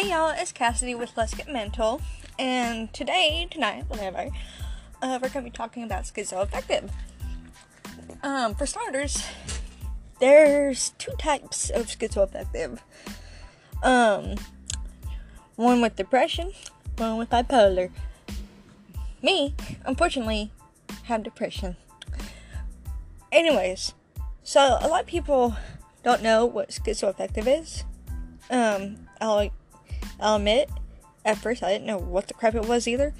Hey y'all, it's Cassidy with Let's Get Mental, and today, tonight, whatever, uh, we're gonna be talking about schizoaffective. Um, for starters, there's two types of schizoaffective. Um, one with depression, one with bipolar. Me, unfortunately, have depression. Anyways, so a lot of people don't know what schizoaffective is. Um, I'll, I'll admit, at first I didn't know what the crap it was either.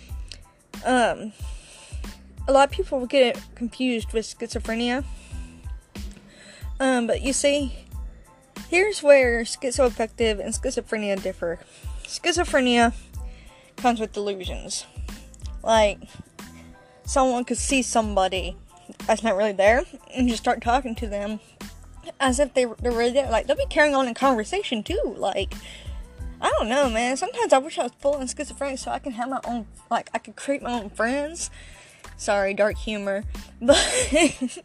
Um, a lot of people get confused with schizophrenia. Um, but you see, here's where schizoaffective and schizophrenia differ. Schizophrenia comes with delusions. Like, someone could see somebody that's not really there and just start talking to them as if they, they're really there. Like, they'll be carrying on in conversation too. Like, I don't know, man. Sometimes I wish I was full in schizophrenia so I can have my own, like, I could create my own friends. Sorry, dark humor. But,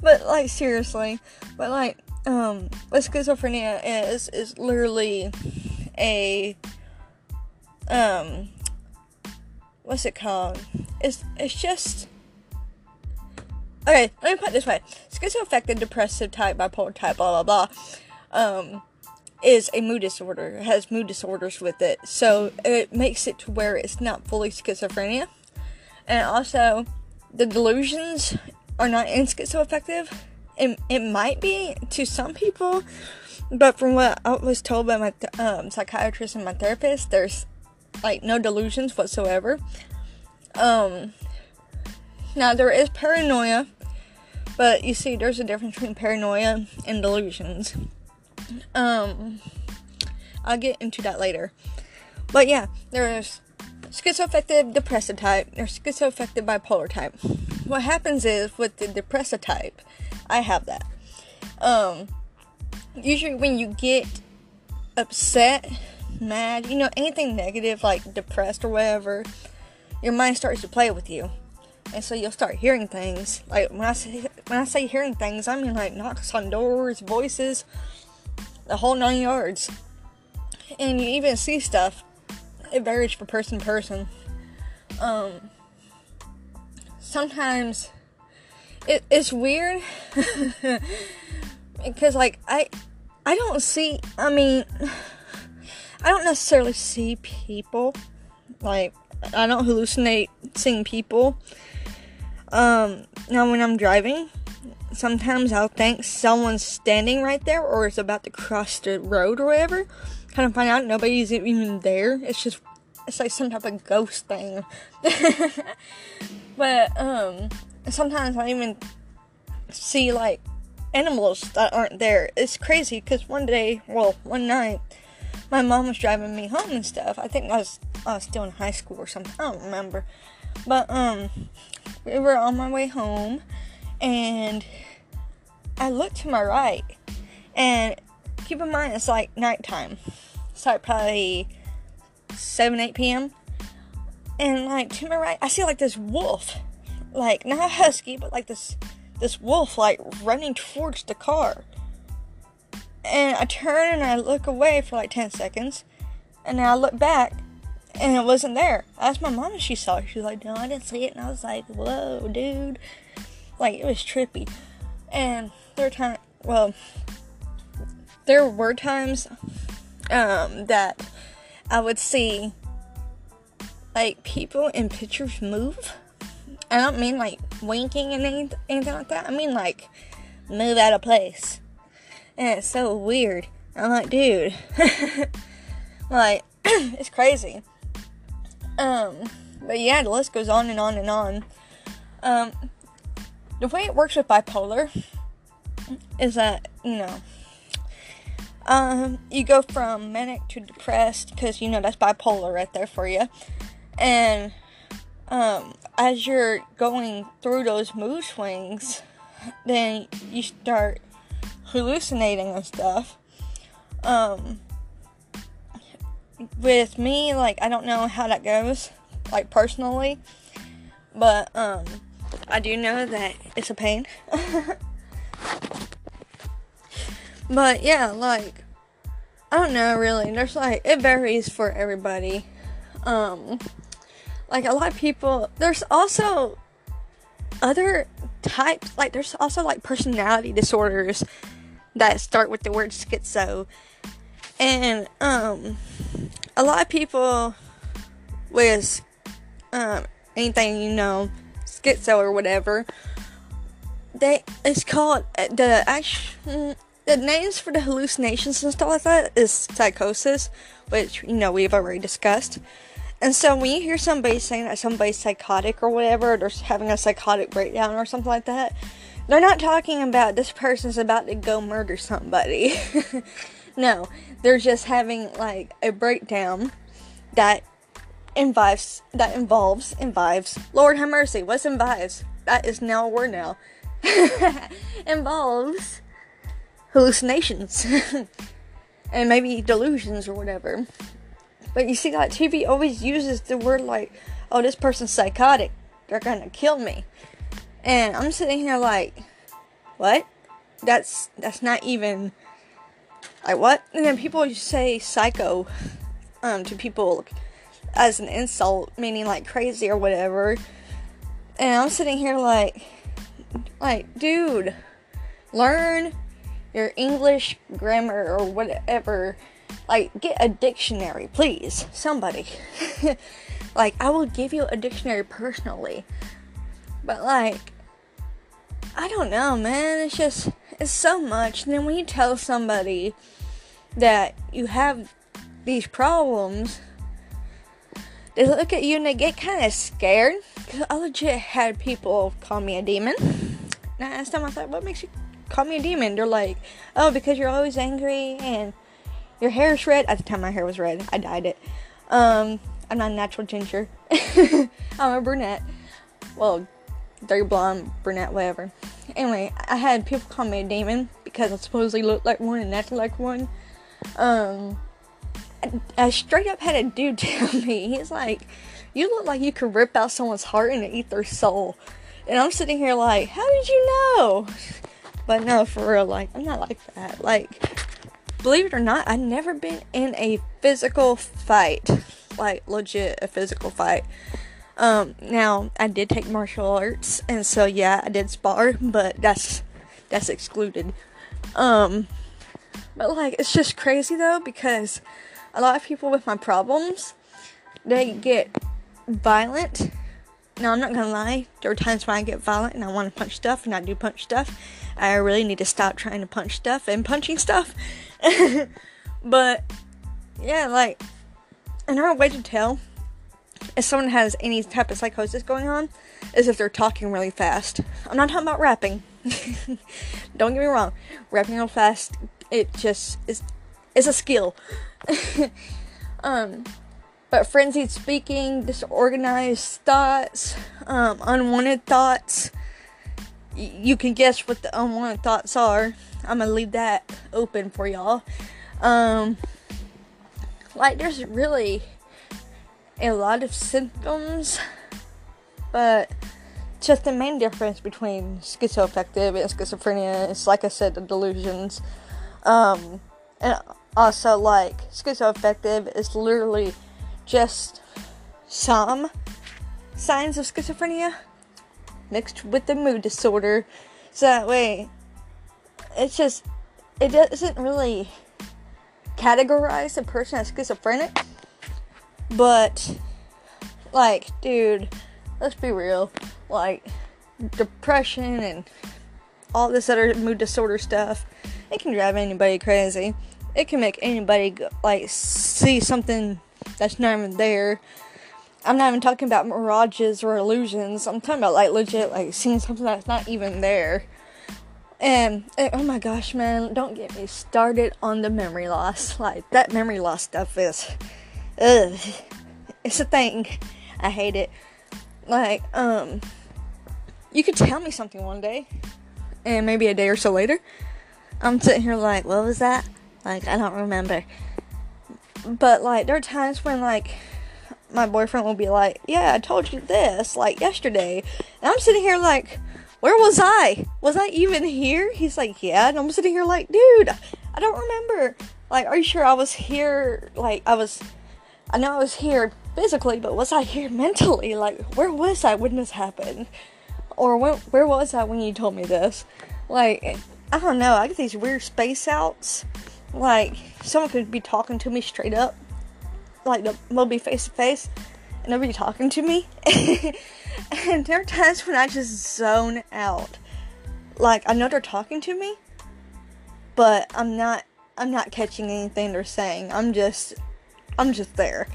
but like, seriously. But, like, um, what schizophrenia is, is literally a, um, what's it called? It's, it's just, okay, let me put it this way. Schizoaffective, depressive type, bipolar type, blah, blah, blah, um, is a mood disorder. Has mood disorders with it. So it makes it to where it's not fully schizophrenia. And also, the delusions are not in schizoaffective. It, it might be to some people, but from what I was told by my um, psychiatrist and my therapist, there's like no delusions whatsoever. Um, now there is paranoia, but you see, there's a difference between paranoia and delusions. Um, I'll get into that later. But yeah, there's schizoaffective depressive type, there's schizoaffective bipolar type. What happens is with the depressive type, I have that. Um, usually when you get upset, mad, you know, anything negative like depressed or whatever, your mind starts to play with you. And so you'll start hearing things. Like when I say when I say hearing things, I mean like knocks on doors, voices, the whole nine yards. And you even see stuff. It varies from person to person. Um, sometimes it, it's weird because like I I don't see. I mean, I don't necessarily see people. Like I don't hallucinate seeing people. Um, now when I'm driving, sometimes I'll think someone's standing right there or is about to cross the road or whatever. Kind of find out nobody's even there. It's just it's like some type of ghost thing. but um, sometimes I even see like animals that aren't there. It's crazy because one day, well, one night, my mom was driving me home and stuff. I think I was I was still in high school or something. I don't remember. But um, we were on my way home, and I look to my right, and keep in mind it's like nighttime. It's like probably seven, eight p.m. And like to my right, I see like this wolf, like not a husky, but like this this wolf like running towards the car. And I turn and I look away for like ten seconds, and then I look back, and it wasn't there. I asked my mom if she saw it. She was like, "No, I didn't see it." And I was like, "Whoa, dude!" Like it was trippy. And there were times, well, there were times um, that I would see like people in pictures move. I don't mean like winking and anything, like that. I mean like move out of place. And it's so weird. I'm like, dude, like it's crazy. Um, but yeah, the list goes on and on and on. Um, the way it works with bipolar is that you know um, you go from manic to depressed because you know that's bipolar right there for you and um, as you're going through those mood swings then you start hallucinating and stuff. Um, with me like i don't know how that goes like personally but um i do know that it's a pain But yeah, like I don't know really. There's like it varies for everybody. Um like a lot of people there's also other types like there's also like personality disorders that start with the word schizo. And um a lot of people with um anything you know or whatever they it's called the actual the names for the hallucinations and stuff like that is psychosis, which you know we've already discussed. And so when you hear somebody saying that somebody's psychotic or whatever, or they're having a psychotic breakdown or something like that, they're not talking about this person's about to go murder somebody. no, they're just having like a breakdown that involves that involves involves Lord have mercy, what's involves? That is now a word now. involves hallucinations and maybe delusions or whatever. But you see, like TV always uses the word like, "Oh, this person's psychotic. They're gonna kill me," and I'm sitting here like, "What? That's that's not even like what?" And then people say psycho um, to people as an insult, meaning like crazy or whatever. And I'm sitting here like, like, dude, learn your English grammar or whatever. Like, get a dictionary, please. Somebody. like, I will give you a dictionary personally. But, like, I don't know, man. It's just, it's so much. And then when you tell somebody that you have these problems, they look at you and they get kind of scared. Because I legit had people call me a demon. And I asked them, I like, what makes you call me a demon? They're like, oh, because you're always angry and your hair is red. At the time, my hair was red. I dyed it. Um, I'm not a natural ginger. I'm a brunette. Well, dirty blonde, brunette, whatever. Anyway, I had people call me a demon because I supposedly look like one and act like one. Um, I straight up had a dude tell me, he's like, you look like you could rip out someone's heart and eat their soul. And I'm sitting here like, how did you know? But no, for real, like, I'm not like that. Like, believe it or not, I've never been in a physical fight. Like, legit, a physical fight. Um, now, I did take martial arts, and so yeah, I did spar, but that's, that's excluded. Um, but like, it's just crazy though, because a lot of people with my problems, they get violent. Now, I'm not gonna lie, there are times when I get violent and I want to punch stuff, and I do punch stuff. I really need to stop trying to punch stuff and punching stuff. but, yeah, like, another way to tell if someone has any type of psychosis going on is if they're talking really fast. I'm not talking about rapping. Don't get me wrong, rapping real fast, it just is, is a skill. um, but frenzied speaking, disorganized thoughts, um, unwanted thoughts. Y- you can guess what the unwanted thoughts are. I'm gonna leave that open for y'all. Um, like, there's really a lot of symptoms, but just the main difference between schizoaffective and schizophrenia is, like I said, the delusions. Um, and also, like, schizoaffective is literally just some signs of schizophrenia mixed with the mood disorder. So that way, it's just, it doesn't really categorize a person as schizophrenic. But, like, dude, let's be real. Like, depression and all this other mood disorder stuff, it can drive anybody crazy it can make anybody like see something that's not even there. I'm not even talking about mirages or illusions. I'm talking about like legit like seeing something that's not even there. And, and oh my gosh, man, don't get me started on the memory loss. Like that memory loss stuff is, ugh, it's a thing. I hate it. Like um, you could tell me something one day, and maybe a day or so later, I'm sitting here like, what was that? Like, I don't remember. But, like, there are times when, like, my boyfriend will be like, Yeah, I told you this, like, yesterday. And I'm sitting here, like, Where was I? Was I even here? He's like, Yeah. And I'm sitting here, like, Dude, I don't remember. Like, are you sure I was here? Like, I was, I know I was here physically, but was I here mentally? Like, where was I when this happened? Or when, where was I when you told me this? Like, I don't know. I get these weird space outs. Like, someone could be talking to me straight up. Like, they'll be face to face, and they'll be talking to me. and there are times when I just zone out. Like, I know they're talking to me, but I'm not I'm not catching anything they're saying. I'm just I'm just there.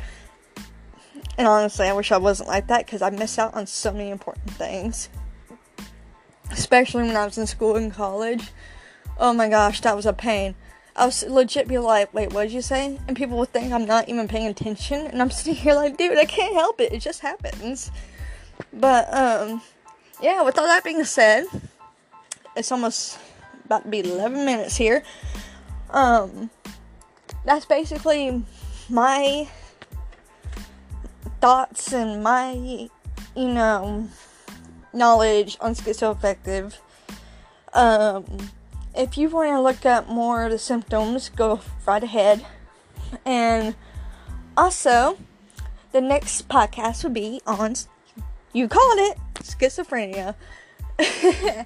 And honestly, I wish I wasn't like that because I miss out on so many important things. Especially when I was in school and college. Oh my gosh, that was a pain. I was legit be like, wait, what did you say? And people would think I'm not even paying attention. And I'm sitting here like, dude, I can't help it. It just happens. But, um, yeah, with all that being said, it's almost about to be 11 minutes here. Um, that's basically my thoughts and my, you know, knowledge on schizoaffective. Um, if you want to look up more of the symptoms, go right ahead. And also, the next podcast will be on, you called it, schizophrenia.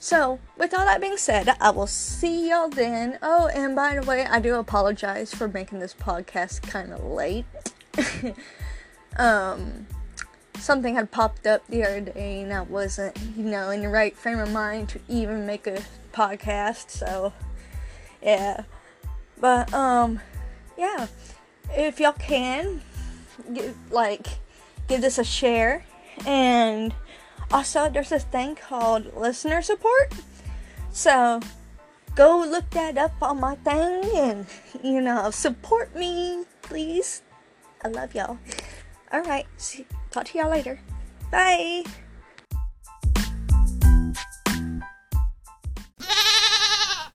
So, with all that being said, I will see y'all then. Oh, and by the way, I do apologize for making this podcast kind of late. um, something had popped up the other day, and I wasn't, you know, in the right frame of mind to even make a podcast. So, yeah. But, um, yeah. If y'all can, give, like, give this a share and also, there's this thing called listener support. So, go look that up on my thing and, you know, support me, please. I love y'all. Alright, See, talk to y'all later. Bye.